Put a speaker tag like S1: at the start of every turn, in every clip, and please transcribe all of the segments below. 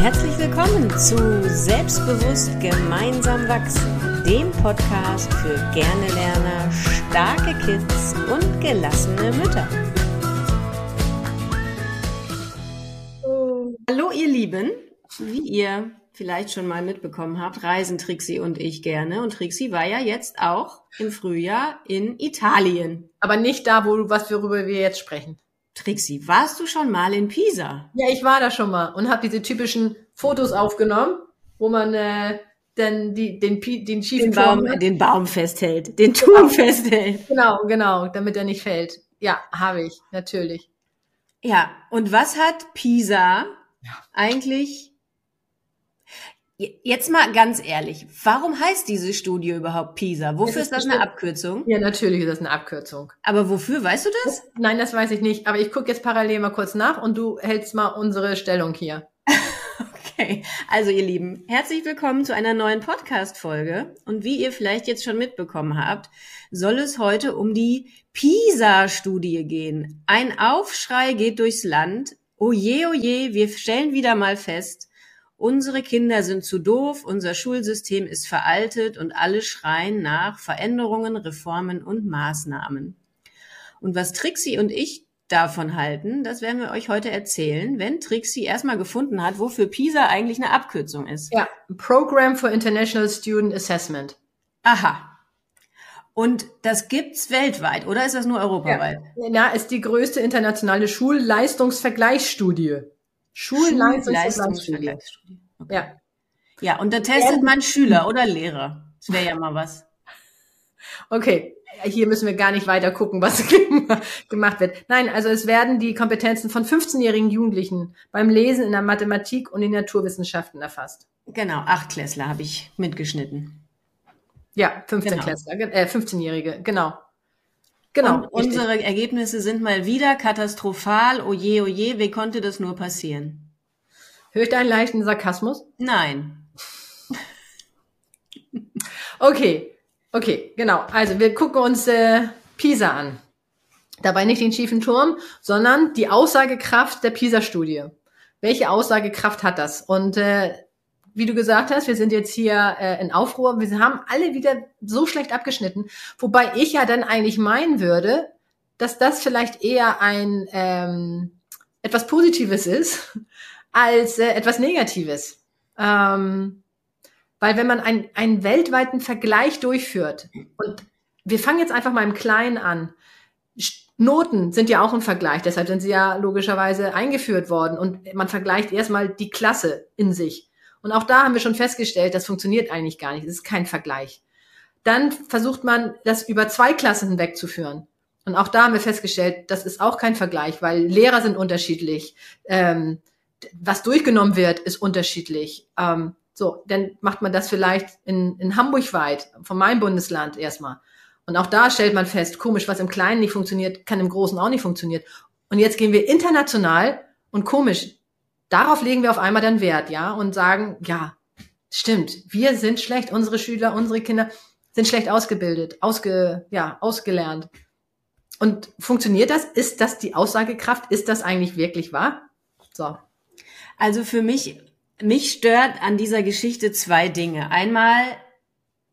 S1: Herzlich willkommen zu Selbstbewusst gemeinsam wachsen, dem Podcast für gerne Lerner, starke Kids und gelassene Mütter. Hallo ihr Lieben, wie ihr vielleicht schon mal mitbekommen habt, reisen Trixie und ich gerne. Und Trixie war ja jetzt auch im Frühjahr in Italien.
S2: Aber nicht da, wo was worüber wir jetzt sprechen.
S1: Trixie, warst du schon mal in Pisa?
S2: Ja, ich war da schon mal und habe diese typischen Fotos aufgenommen, wo man äh, dann die, den, den schiefen
S1: den Baum,
S2: Turm,
S1: den Baum festhält, den Turm genau. festhält.
S2: Genau, genau, damit er nicht fällt. Ja, habe ich, natürlich.
S1: Ja, und was hat Pisa ja. eigentlich Jetzt mal ganz ehrlich, warum heißt diese Studie überhaupt PISA? Wofür ist, das eine Abkürzung?
S2: Ja, natürlich ist das eine Abkürzung.
S1: Aber wofür, weißt du das?
S2: Nein, das weiß ich nicht. Aber ich gucke jetzt parallel mal kurz nach und du hältst mal unsere Stellung hier.
S1: okay, also ihr Lieben, herzlich willkommen zu einer neuen Podcast-Folge. Und wie ihr vielleicht jetzt schon mitbekommen habt, soll es heute um die PISA-Studie gehen. Ein Aufschrei geht durchs Land. Oje, oje, wir stellen wieder mal fest, Unsere Kinder sind zu doof, unser Schulsystem ist veraltet und alle schreien nach Veränderungen, Reformen und Maßnahmen. Und was Trixie und ich davon halten, das werden wir euch heute erzählen, wenn Trixie erstmal gefunden hat, wofür PISA eigentlich eine Abkürzung ist.
S2: Ja, Program for International Student Assessment.
S1: Aha. Und das gibt's weltweit, oder ist das nur europaweit?
S2: Ja, Na, ist die größte internationale Schulleistungsvergleichsstudie.
S1: Schulleistungsvergleichsstudie. Okay. Ja. Ja, und da testet man Schüler oder Lehrer. Das wäre ja mal was.
S2: Okay, hier müssen wir gar nicht weiter gucken, was gemacht wird. Nein, also es werden die Kompetenzen von 15-jährigen Jugendlichen beim Lesen in der Mathematik und in Naturwissenschaften erfasst.
S1: Genau, acht Klässler habe ich mitgeschnitten.
S2: Ja, 15 genau. Klässler, äh, 15-Jährige, genau.
S1: Genau. Und unsere Ergebnisse sind mal wieder katastrophal. Oje, oje, wie konnte das nur passieren?
S2: Höre ich da einen leichten Sarkasmus?
S1: Nein.
S2: okay, okay, genau. Also wir gucken uns äh, Pisa an. Dabei nicht den schiefen Turm, sondern die Aussagekraft der Pisa-Studie. Welche Aussagekraft hat das? Und äh, wie du gesagt hast, wir sind jetzt hier äh, in Aufruhr. Wir haben alle wieder so schlecht abgeschnitten. Wobei ich ja dann eigentlich meinen würde, dass das vielleicht eher ein ähm, etwas Positives ist als äh, etwas Negatives. Ähm, weil wenn man ein, einen weltweiten Vergleich durchführt, und wir fangen jetzt einfach mal im Kleinen an, Noten sind ja auch ein Vergleich, deshalb sind sie ja logischerweise eingeführt worden und man vergleicht erstmal die Klasse in sich. Und auch da haben wir schon festgestellt, das funktioniert eigentlich gar nicht. Es ist kein Vergleich. Dann versucht man, das über zwei Klassen hinwegzuführen. Und auch da haben wir festgestellt, das ist auch kein Vergleich, weil Lehrer sind unterschiedlich. Ähm, was durchgenommen wird, ist unterschiedlich. Ähm, so, dann macht man das vielleicht in, in Hamburg weit, von meinem Bundesland erstmal. Und auch da stellt man fest, komisch, was im Kleinen nicht funktioniert, kann im Großen auch nicht funktionieren. Und jetzt gehen wir international und komisch, darauf legen wir auf einmal dann Wert, ja, und sagen, ja, stimmt, wir sind schlecht, unsere Schüler, unsere Kinder sind schlecht ausgebildet, ausge, ja, ausgelernt. Und funktioniert das? Ist das die Aussagekraft? Ist das eigentlich wirklich wahr? So.
S1: Also für mich, mich stört an dieser Geschichte zwei Dinge. Einmal,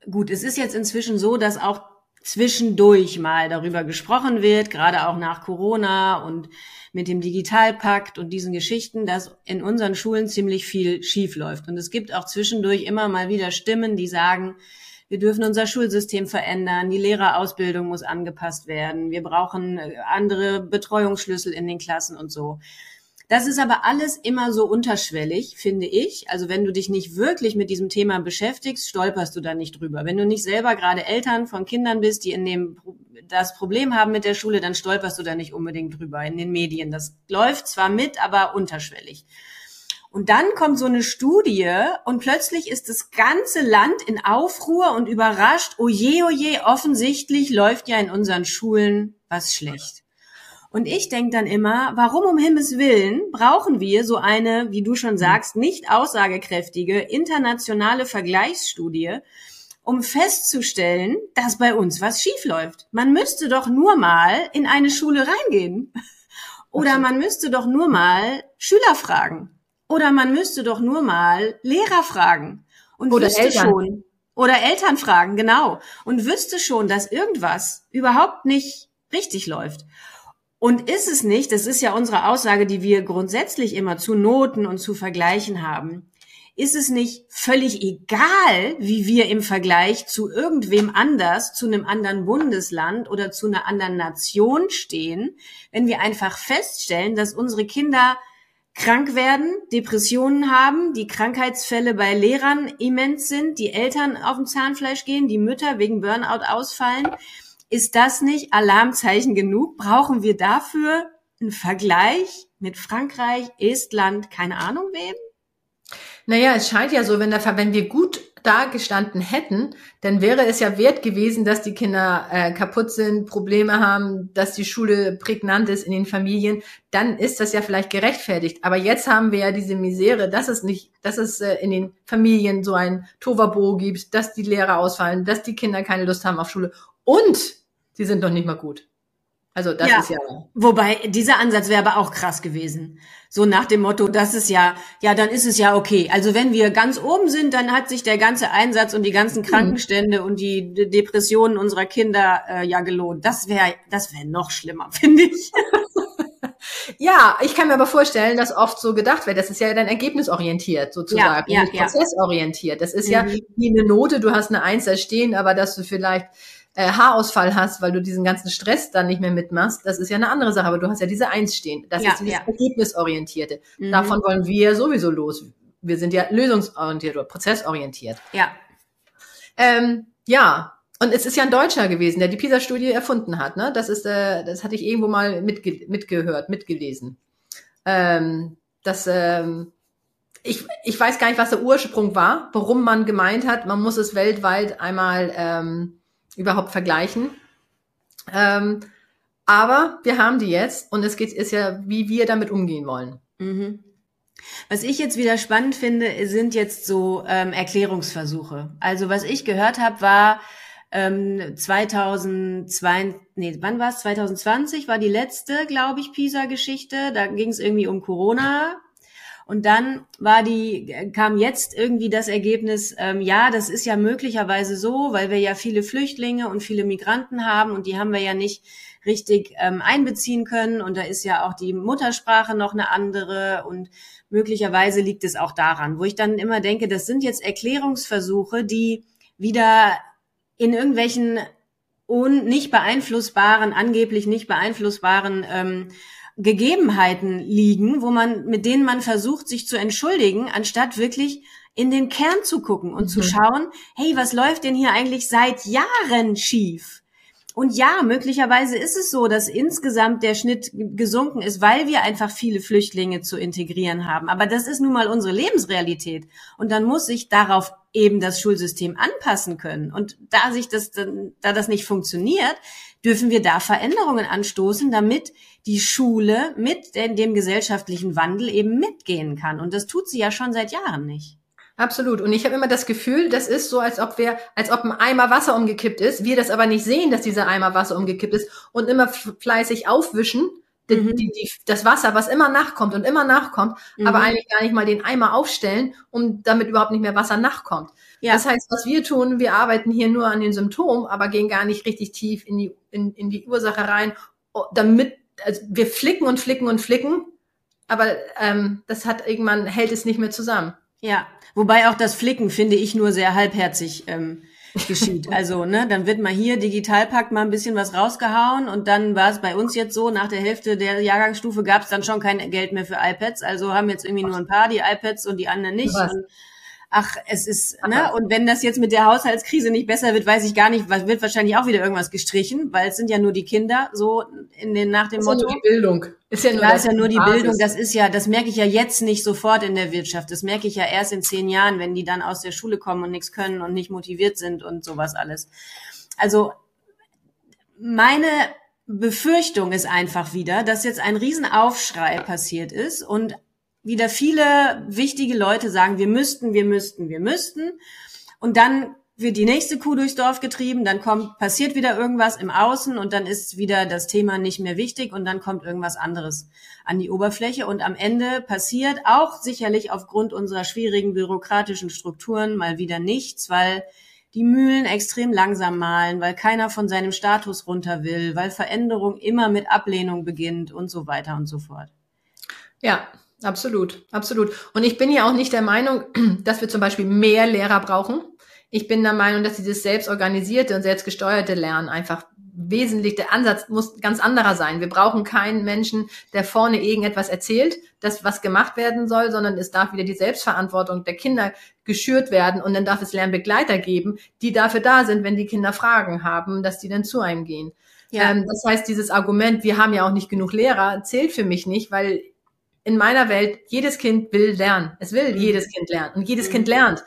S1: gut, es ist jetzt inzwischen so, dass auch zwischendurch mal darüber gesprochen wird, gerade auch nach Corona und mit dem Digitalpakt und diesen Geschichten, dass in unseren Schulen ziemlich viel schief läuft. Und es gibt auch zwischendurch immer mal wieder Stimmen, die sagen, wir dürfen unser Schulsystem verändern, die Lehrerausbildung muss angepasst werden, wir brauchen äh, andere Betreuungsschlüssel in den Klassen und so. Das ist aber alles immer so unterschwellig, finde ich. Also wenn du dich nicht wirklich mit diesem Thema beschäftigst, stolperst du da nicht drüber. Wenn du nicht selber gerade Eltern von Kindern bist, die in dem das Problem haben mit der Schule, dann stolperst du da nicht unbedingt drüber in den Medien. Das läuft zwar mit, aber unterschwellig. Und dann kommt so eine Studie und plötzlich ist das ganze Land in Aufruhr und überrascht, oje, oje, offensichtlich läuft ja in unseren Schulen was schlecht. Und ich denke dann immer, warum um Himmels Willen brauchen wir so eine, wie du schon mhm. sagst, nicht aussagekräftige internationale Vergleichsstudie, um festzustellen, dass bei uns was schief läuft. Man müsste doch nur mal in eine Schule reingehen. Oder man müsste doch nur mal Schüler fragen. Oder man müsste doch nur mal Lehrer fragen und
S2: Oder
S1: wüsste
S2: Eltern.
S1: schon. Oder Eltern fragen, genau. Und wüsste schon, dass irgendwas überhaupt nicht richtig läuft. Und ist es nicht, das ist ja unsere Aussage, die wir grundsätzlich immer zu Noten und zu Vergleichen haben, ist es nicht völlig egal, wie wir im Vergleich zu irgendwem anders, zu einem anderen Bundesland oder zu einer anderen Nation stehen, wenn wir einfach feststellen, dass unsere Kinder krank werden, Depressionen haben, die Krankheitsfälle bei Lehrern immens sind, die Eltern auf dem Zahnfleisch gehen, die Mütter wegen Burnout ausfallen. Ist das nicht Alarmzeichen genug? Brauchen wir dafür einen Vergleich mit Frankreich, Estland, keine Ahnung wem?
S2: Naja, es scheint ja so, wenn, der, wenn wir gut dagestanden hätten, dann wäre es ja wert gewesen, dass die Kinder äh, kaputt sind, Probleme haben, dass die Schule prägnant ist in den Familien, dann ist das ja vielleicht gerechtfertigt. Aber jetzt haben wir ja diese Misere, dass es nicht, dass es äh, in den Familien so ein Tovabo gibt, dass die Lehrer ausfallen, dass die Kinder keine Lust haben auf Schule und sie sind noch nicht mal gut. Also das
S1: Ja.
S2: ist ja.
S1: Wobei, dieser Ansatz wäre aber auch krass gewesen. So nach dem Motto, das ist ja, ja, dann ist es ja okay. Also wenn wir ganz oben sind, dann hat sich der ganze Einsatz und die ganzen Krankenstände und die De- Depressionen unserer Kinder äh, ja gelohnt. Das wäre, das wäre noch schlimmer, finde ich.
S2: Ja, ich kann mir aber vorstellen, dass oft so gedacht wird. Das ist ja dann ergebnisorientiert sozusagen,
S1: Ja, ja, ja.
S2: prozessorientiert. Das ist ja
S1: Mhm.
S2: wie eine Note, du hast eine Eins da stehen, aber dass du vielleicht äh, Haarausfall hast, weil du diesen ganzen Stress dann nicht mehr mitmachst, das ist ja eine andere Sache, aber du hast ja diese Eins stehen. Das
S1: Ja,
S2: ist dieses
S1: ja.
S2: Ergebnisorientierte.
S1: Mhm.
S2: Davon wollen wir sowieso los. Wir sind ja lösungsorientiert oder prozessorientiert.
S1: Ja,
S2: Ähm, ja, und es ist ja ein Deutscher gewesen, der die PISA-Studie erfunden hat. Ne? Das ist, äh, das hatte ich irgendwo mal mitge mitgehört, mitgelesen. Ähm, das, ähm, ich, ich weiß gar nicht, was der Ursprung war, warum man gemeint hat, man muss es weltweit einmal ähm, überhaupt vergleichen. Ähm, aber wir haben die jetzt und es geht ist ja, wie wir damit umgehen wollen.
S1: Mhm. Was ich jetzt wieder spannend finde, sind jetzt so ähm, Erklärungsversuche. Also was ich gehört habe, war ähm, 2002, nee, wann war es? 2020 war die letzte, glaube ich, PISA-Geschichte. Da ging es irgendwie um Corona. Und dann war die, kam jetzt irgendwie das Ergebnis, ähm, ja, das ist ja möglicherweise so, weil wir ja viele Flüchtlinge und viele Migranten haben und die haben wir ja nicht richtig ähm, einbeziehen können. Und da ist ja auch die Muttersprache noch eine andere und möglicherweise liegt es auch daran, wo ich dann immer denke, das sind jetzt Erklärungsversuche, die wieder in irgendwelchen un nicht beeinflussbaren, angeblich nicht beeinflussbaren ähm, Gegebenheiten liegen, wo man, mit denen man versucht, sich zu entschuldigen, anstatt wirklich in den Kern zu gucken und zu
S2: Mhm.
S1: schauen, hey, was läuft denn hier eigentlich seit Jahren schief? Und ja, möglicherweise ist es so, dass insgesamt der Schnitt gesunken ist, weil wir einfach viele Flüchtlinge zu integrieren haben. Aber das ist nun mal unsere Lebensrealität. Und dann muss sich darauf eben das Schulsystem anpassen können. Und da sich das, da das nicht funktioniert, dürfen wir da Veränderungen anstoßen, damit die Schule mit dem dem gesellschaftlichen Wandel eben mitgehen kann. Und das tut sie ja schon seit Jahren nicht.
S2: Absolut. Und ich habe immer das Gefühl, das ist so, als ob wir, als ob ein Eimer Wasser umgekippt ist, wir das aber nicht sehen, dass dieser Eimer Wasser umgekippt ist und immer fleißig aufwischen, die,
S1: Mhm.
S2: die, die, das Wasser, was immer nachkommt und immer nachkommt, aber
S1: Mhm.
S2: eigentlich gar nicht mal den Eimer aufstellen, um damit überhaupt nicht mehr Wasser nachkommt.
S1: Ja.
S2: Das heißt, was wir tun, wir arbeiten hier nur an den Symptomen, aber gehen gar nicht richtig tief in die, in, in die Ursache rein, oh, damit, also wir flicken und flicken und flicken, aber ähm, das hat irgendwann hält es nicht mehr zusammen.
S1: Ja, wobei auch das Flicken finde ich nur sehr halbherzig ähm, geschieht. Also, ne, dann wird mal hier Digitalpakt mal ein bisschen was rausgehauen und dann war es bei uns jetzt so, nach der Hälfte der Jahrgangsstufe gab es dann schon kein Geld mehr für iPads. Also haben jetzt irgendwie nur ein paar die iPads und die anderen nicht. Und, ach, es ist,
S2: Ach
S1: ne, und wenn das jetzt mit der Haushaltskrise nicht besser wird, weiß ich gar nicht, was wird wahrscheinlich auch wieder irgendwas gestrichen, weil es sind ja nur die Kinder, so in den nach dem
S2: Ist ja
S1: Motto.
S2: nur die Bildung. Ist ja nur,
S1: Klar ist ja nur die
S2: Basis.
S1: Bildung, das ist ja, das merke ich ja jetzt nicht sofort in der Wirtschaft. Das merke ich ja erst in zehn Jahren, wenn die dann aus der Schule kommen und nichts können und nicht motiviert sind und sowas alles. Also meine Befürchtung ist einfach wieder, dass jetzt ein Riesenaufschrei passiert ist und wieder viele wichtige Leute sagen, wir müssten, wir müssten, wir müssten. Und dann wird die nächste Kuh durchs Dorf getrieben, dann kommt, passiert wieder irgendwas im Außen und dann ist wieder das Thema nicht mehr wichtig und dann kommt irgendwas anderes an die Oberfläche und am Ende passiert auch sicherlich aufgrund unserer schwierigen bürokratischen Strukturen mal wieder nichts, weil die Mühlen extrem langsam malen, weil keiner von seinem Status runter will, weil Veränderung immer mit Ablehnung beginnt und so weiter und so fort.
S2: Ja, absolut, absolut. Und ich bin ja auch nicht der Meinung, dass wir zum Beispiel mehr Lehrer brauchen. Ich bin der Meinung, dass dieses selbstorganisierte und selbstgesteuerte Lernen einfach wesentlich, der Ansatz muss ganz anderer sein. Wir brauchen keinen Menschen, der vorne irgendetwas erzählt, das was gemacht werden soll, sondern es darf wieder die Selbstverantwortung der Kinder geschürt werden und dann darf es Lernbegleiter geben, die dafür da sind, wenn die Kinder Fragen haben, dass die dann zu einem gehen. Ja. Ähm, das heißt, dieses Argument, wir haben ja auch nicht genug Lehrer, zählt für mich nicht, weil in meiner Welt jedes Kind will lernen. Es will mhm. jedes Kind lernen und jedes mhm. Kind lernt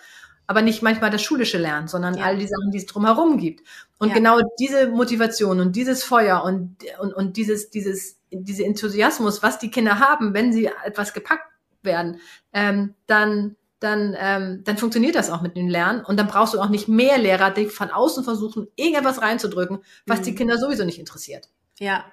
S2: aber nicht manchmal das schulische Lernen, sondern ja. all die Sachen, die es drumherum gibt. Und ja. genau diese Motivation und dieses Feuer und, und, und dieses, dieses, diese Enthusiasmus, was die Kinder haben, wenn sie etwas gepackt werden, ähm, dann, dann, ähm, dann funktioniert das auch mit dem Lernen. Und dann brauchst du auch nicht mehr Lehrer, die von außen versuchen, irgendetwas reinzudrücken, was mhm. die Kinder sowieso nicht interessiert.
S1: Ja,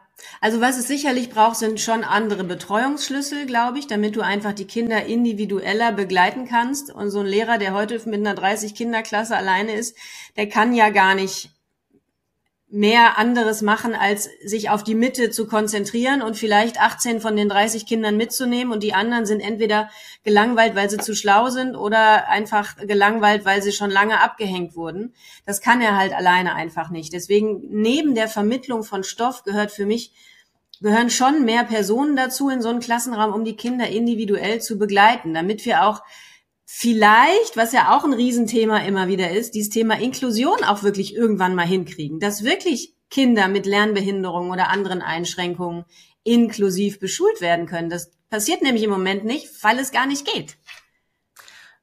S1: also was es sicherlich braucht, sind schon andere Betreuungsschlüssel, glaube ich, damit du einfach die Kinder individueller begleiten kannst. Und so ein Lehrer, der heute mit einer 30 Kinderklasse alleine ist, der kann ja gar nicht mehr anderes machen, als sich auf die Mitte zu konzentrieren und vielleicht 18 von den 30 Kindern mitzunehmen und die anderen sind entweder gelangweilt, weil sie zu schlau sind oder einfach gelangweilt, weil sie schon lange abgehängt wurden. Das kann er halt alleine einfach nicht. Deswegen neben der Vermittlung von Stoff gehört für mich gehören schon mehr Personen dazu in so einen Klassenraum, um die Kinder individuell zu begleiten, damit wir auch vielleicht, was ja auch ein Riesenthema immer wieder ist, dieses Thema Inklusion auch wirklich irgendwann mal hinkriegen, dass wirklich Kinder mit Lernbehinderungen oder anderen Einschränkungen inklusiv beschult werden können. Das passiert nämlich im Moment nicht, weil es gar nicht geht.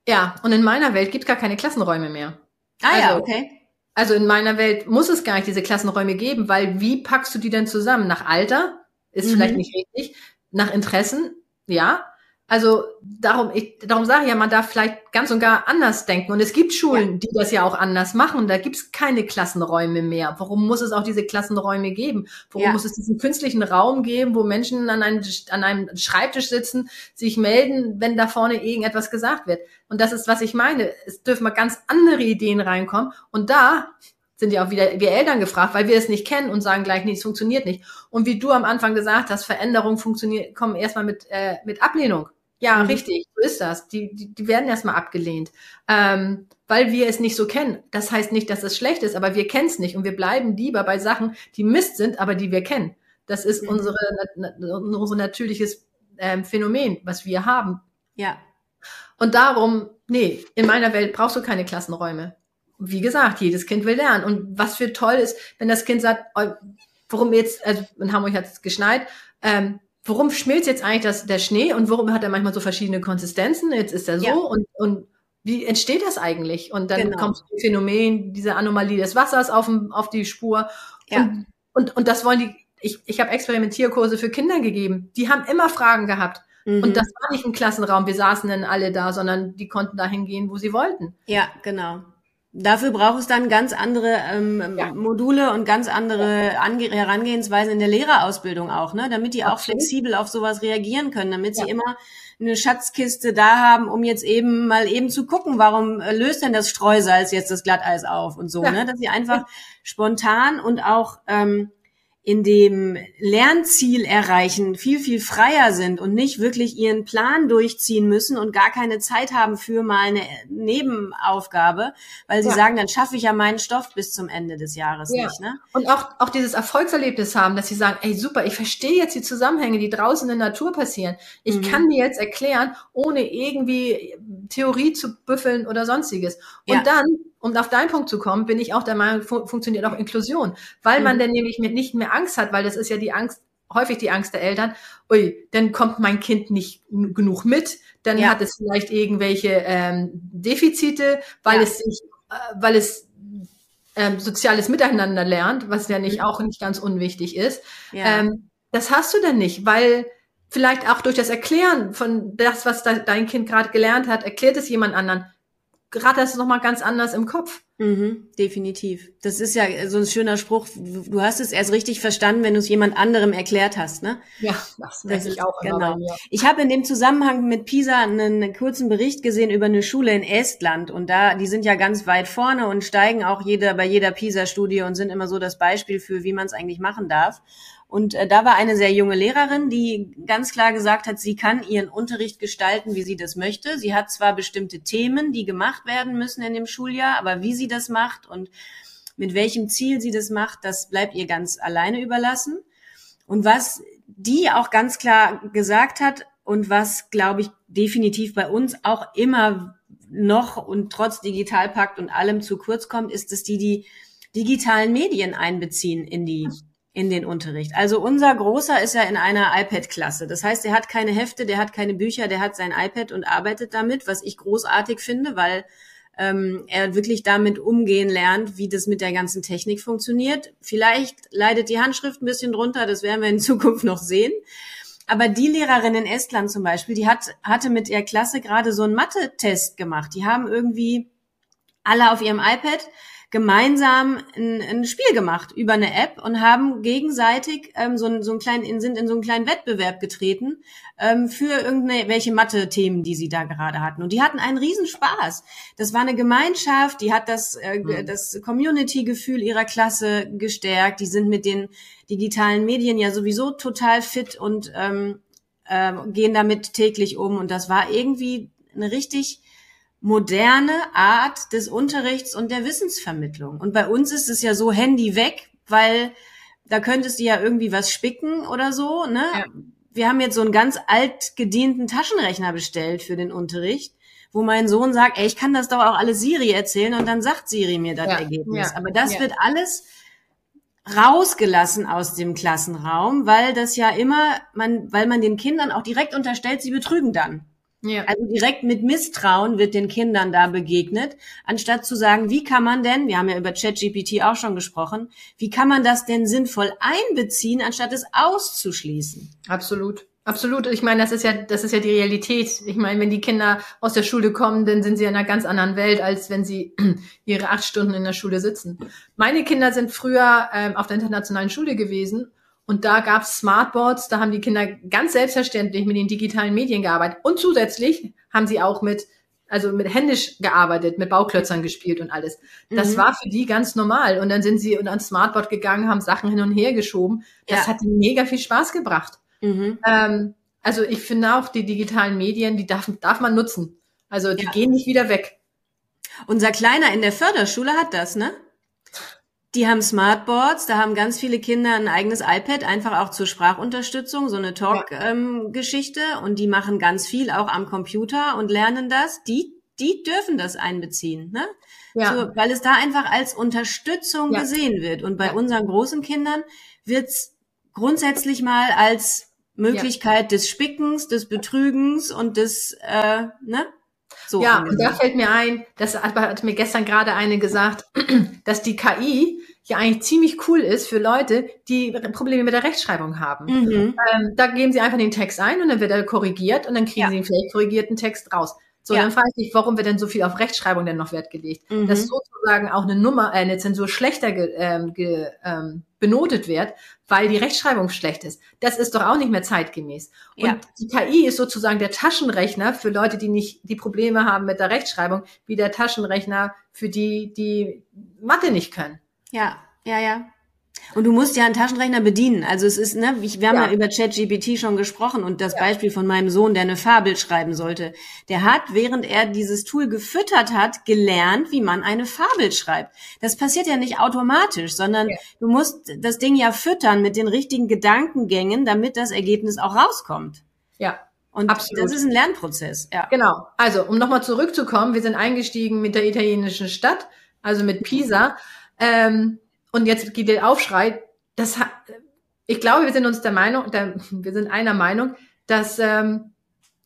S2: Ja, und in meiner Welt gibt gar keine Klassenräume mehr.
S1: Ah also, ja, okay.
S2: Also in meiner Welt muss es gar nicht diese Klassenräume geben, weil wie packst du die denn zusammen? Nach Alter? Ist mhm. vielleicht nicht richtig. Nach Interessen? Ja. Also darum, ich, darum sage ich ja, man darf vielleicht ganz und gar anders denken. Und es gibt Schulen, ja. die das ja auch anders machen. Da gibt es keine Klassenräume mehr. Warum muss es auch diese Klassenräume geben? Warum ja. muss es diesen künstlichen Raum geben, wo Menschen an einem, an einem Schreibtisch sitzen, sich melden, wenn da vorne irgendetwas gesagt wird? Und das ist, was ich meine. Es dürfen mal ganz andere Ideen reinkommen. Und da sind ja auch wieder wir Eltern gefragt, weil wir es nicht kennen und sagen gleich, nee, es funktioniert nicht. Und wie du am Anfang gesagt hast, Veränderungen funktionieren, kommen erstmal mit, äh, mit Ablehnung. Ja, mhm. richtig, so ist das. Die, die, die werden erstmal abgelehnt, ähm, weil wir es nicht so kennen. Das heißt nicht, dass es schlecht ist, aber wir kennen es nicht und wir bleiben lieber bei Sachen, die Mist sind, aber die wir kennen. Das ist mhm. unsere, unser natürliches ähm, Phänomen, was wir haben.
S1: Ja.
S2: Und darum, nee, in meiner Welt brauchst du keine Klassenräume. Wie gesagt, jedes Kind will lernen. Und was für toll ist, wenn das Kind sagt, oh, warum jetzt, also in Hamburg hat es geschneit, ähm, warum schmilzt jetzt eigentlich das, der Schnee und warum hat er manchmal so verschiedene Konsistenzen? Jetzt ist er so ja. und, und wie entsteht das eigentlich? Und dann genau. kommt das Phänomen, diese Anomalie des Wassers auf, auf die Spur. Ja. Und, und, und das wollen die, ich, ich habe Experimentierkurse für Kinder gegeben. Die haben immer Fragen gehabt. Mhm. Und das war nicht ein Klassenraum, wir saßen dann alle da, sondern die konnten dahin gehen, wo sie wollten.
S1: Ja, genau. Dafür braucht es dann ganz andere ähm, ja. Module und ganz andere Ange Herangehensweisen in der Lehrerausbildung auch, ne? damit die Absolut. auch flexibel auf sowas reagieren können, damit ja. sie immer eine Schatzkiste da haben, um jetzt eben mal eben zu gucken, warum äh, löst denn das Streusalz jetzt das Glatteis auf und so, ja. ne? dass sie einfach spontan und auch ähm, in dem Lernziel erreichen viel, viel freier sind und nicht wirklich ihren Plan durchziehen müssen und gar keine Zeit haben für mal eine Nebenaufgabe, weil sie ja. sagen, dann schaffe ich ja meinen Stoff bis zum Ende des Jahres ja. nicht. Ne?
S2: Und auch, auch dieses Erfolgserlebnis haben, dass sie sagen, ey super, ich verstehe jetzt die Zusammenhänge, die draußen in der Natur passieren. Ich mhm. kann mir jetzt erklären, ohne irgendwie Theorie zu büffeln oder sonstiges. Und ja. dann um auf deinen Punkt zu kommen, bin ich auch der Meinung, fun funktioniert auch Inklusion, weil mhm. man dann nämlich mit nicht mehr Angst hat, weil das ist ja die Angst, häufig die Angst der Eltern, ui, dann kommt mein Kind nicht genug mit, dann ja. hat es vielleicht irgendwelche ähm, Defizite, weil ja. es sich, äh, weil es ähm, soziales Miteinander lernt, was ja nicht mhm. auch nicht ganz unwichtig ist. Ja. Ähm, das hast du dann nicht, weil vielleicht auch durch das Erklären von das, was da, dein Kind gerade gelernt hat, erklärt es jemand anderen ratterst du nochmal ganz anders im Kopf.
S1: Mhm, definitiv. Das ist ja so ein schöner Spruch. Du hast es erst richtig verstanden, wenn du es jemand anderem erklärt hast, ne?
S2: Ja, das, das ich auch.
S1: Genau. Ich habe in dem Zusammenhang mit Pisa einen kurzen Bericht gesehen über eine Schule in Estland und da, die sind ja ganz weit vorne und steigen auch jeder bei jeder Pisa-Studie und sind immer so das Beispiel für, wie man es eigentlich machen darf. Und äh, da war eine sehr junge Lehrerin, die ganz klar gesagt hat, sie kann ihren Unterricht gestalten, wie sie das möchte. Sie hat zwar bestimmte Themen, die gemacht werden müssen in dem Schuljahr, aber wie sie das macht und mit welchem Ziel sie das macht, das bleibt ihr ganz alleine überlassen. Und was die auch ganz klar gesagt hat und was, glaube ich, definitiv bei uns auch immer noch und trotz Digitalpakt und allem zu kurz kommt, ist, dass die die digitalen Medien einbeziehen in die in den Unterricht. Also unser Großer ist ja in einer iPad-Klasse. Das heißt, er hat keine Hefte, der hat keine Bücher, der hat sein iPad und arbeitet damit, was ich großartig finde, weil ähm, er wirklich damit umgehen lernt, wie das mit der ganzen Technik funktioniert. Vielleicht leidet die Handschrift ein bisschen drunter, das werden wir in Zukunft noch sehen. Aber die Lehrerin in Estland zum Beispiel, die hat, hatte mit der Klasse gerade so einen Mathe-Test gemacht. Die haben irgendwie alle auf ihrem iPad gemeinsam ein, ein Spiel gemacht über eine App und haben gegenseitig ähm, so, ein, so einen kleinen, sind in so einen kleinen Wettbewerb getreten ähm, für irgendwelche Mathe-Themen, die sie da gerade hatten. Und die hatten einen Riesenspaß. Das war eine Gemeinschaft, die hat das, äh, mhm. das Community-Gefühl ihrer Klasse gestärkt. Die sind mit den digitalen Medien ja sowieso total fit und ähm, äh, gehen damit täglich um. Und das war irgendwie eine richtig moderne Art des Unterrichts und der Wissensvermittlung. Und bei uns ist es ja so Handy weg, weil da könntest du ja irgendwie was spicken oder so, ne? Ja. Wir haben jetzt so einen ganz alt gedienten Taschenrechner bestellt für den Unterricht, wo mein Sohn sagt, ey, ich kann das doch auch alles Siri erzählen und dann sagt Siri mir das ja. Ergebnis. Ja. Aber das wird alles rausgelassen aus dem Klassenraum, weil das ja immer, man, weil man den Kindern auch direkt unterstellt, sie betrügen dann. Ja. Also direkt mit Misstrauen wird den Kindern da begegnet, anstatt zu sagen, wie kann man denn, wir haben ja über ChatGPT auch schon gesprochen, wie kann man das denn sinnvoll einbeziehen, anstatt es auszuschließen?
S2: Absolut. Absolut. Ich meine, das ist ja, das ist ja die Realität. Ich meine, wenn die Kinder aus der Schule kommen, dann sind sie in einer ganz anderen Welt, als wenn sie ihre acht Stunden in der Schule sitzen. Meine Kinder sind früher ähm, auf der internationalen Schule gewesen und da gab's Smartboards, da haben die Kinder ganz selbstverständlich mit den digitalen Medien gearbeitet. Und zusätzlich haben sie auch mit, also mit händisch gearbeitet, mit Bauklötzern gespielt und alles. Das mhm. war für die ganz normal. Und dann sind sie ans Smartboard gegangen, haben Sachen hin und her geschoben. Das ja. hat ihnen mega viel Spaß gebracht. Mhm. Ähm, also ich finde auch, die digitalen Medien, die darf, darf man nutzen. Also die ja. gehen nicht wieder weg.
S1: Unser Kleiner in der Förderschule hat das, ne? Die haben Smartboards, da haben ganz viele Kinder ein eigenes iPad, einfach auch zur Sprachunterstützung, so eine Talk-Geschichte. Ja. Ähm, und die machen ganz viel auch am Computer und lernen das. Die, die dürfen das einbeziehen, ne? Ja. So, weil es da einfach als Unterstützung ja. gesehen wird. Und bei unseren großen Kindern wird's grundsätzlich mal als Möglichkeit des Spickens, des Betrügens und des, äh, ne?
S2: So ja, und da fällt mir ein, das hat mir gestern gerade eine gesagt, dass die KI ja eigentlich ziemlich cool ist für Leute, die Probleme mit der Rechtschreibung haben. Mhm. Ähm, da geben sie einfach den Text ein und dann wird er korrigiert und dann kriegen ja. sie einen vielleicht korrigierten Text raus. So, ja. dann frage ich mich, warum wird denn so viel auf Rechtschreibung denn noch Wert gelegt? Mhm. Dass sozusagen auch eine Nummer, äh, eine Zensur schlechter ge, ähm, ge, ähm, benotet wird, weil die Rechtschreibung schlecht ist. Das ist doch auch nicht mehr zeitgemäß. Und ja. die KI ist sozusagen der Taschenrechner für Leute, die nicht die Probleme haben mit der Rechtschreibung, wie der Taschenrechner für die, die Mathe nicht können.
S1: Ja, ja, ja. Und du musst ja einen Taschenrechner bedienen. Also es ist, ne, wir haben ja, ja über ChatGPT schon gesprochen und das ja. Beispiel von meinem Sohn, der eine Fabel schreiben sollte. Der hat, während er dieses Tool gefüttert hat, gelernt, wie man eine Fabel schreibt. Das passiert ja nicht automatisch, sondern ja. du musst das Ding ja füttern mit den richtigen Gedankengängen, damit das Ergebnis auch rauskommt.
S2: Ja.
S1: Und Absolut. das ist ein Lernprozess, ja.
S2: Genau. Also, um nochmal zurückzukommen, wir sind eingestiegen mit der italienischen Stadt, also mit Pisa. Ähm, und jetzt geht der Aufschrei. Das hat, ich glaube, wir sind uns der Meinung, der, wir sind einer Meinung, dass ähm,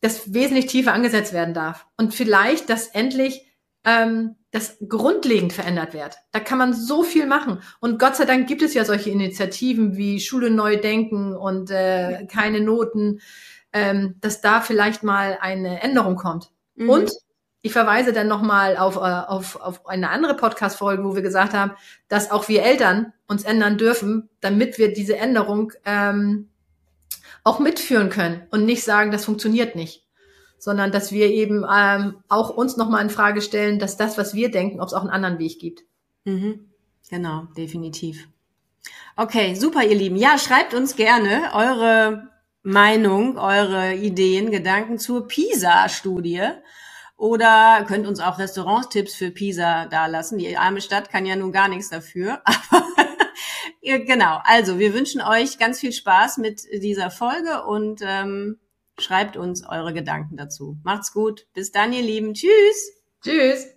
S2: das wesentlich tiefer angesetzt werden darf. Und vielleicht, dass endlich ähm, das grundlegend verändert wird. Da kann man so viel machen. Und Gott sei Dank gibt es ja solche Initiativen wie Schule neu denken und äh, keine Noten, ähm, dass da vielleicht mal eine Änderung kommt. Mhm. Und ich verweise dann nochmal auf, äh, auf, auf eine andere Podcast-Folge, wo wir gesagt haben, dass auch wir Eltern uns ändern dürfen, damit wir diese Änderung ähm, auch mitführen können und nicht sagen, das funktioniert nicht, sondern dass wir eben ähm, auch uns nochmal in Frage stellen, dass das, was wir denken, ob es auch einen anderen Weg gibt.
S1: Mhm. Genau, definitiv. Okay, super, ihr Lieben. Ja, schreibt uns gerne eure Meinung, eure Ideen, Gedanken zur PISA-Studie. Oder könnt uns auch Restaurantstipps für Pisa dalassen. Die arme Stadt kann ja nun gar nichts dafür. Aber genau, also wir wünschen euch ganz viel Spaß mit dieser Folge und ähm, schreibt uns eure Gedanken dazu. Macht's gut. Bis dann, ihr Lieben. Tschüss.
S2: Tschüss.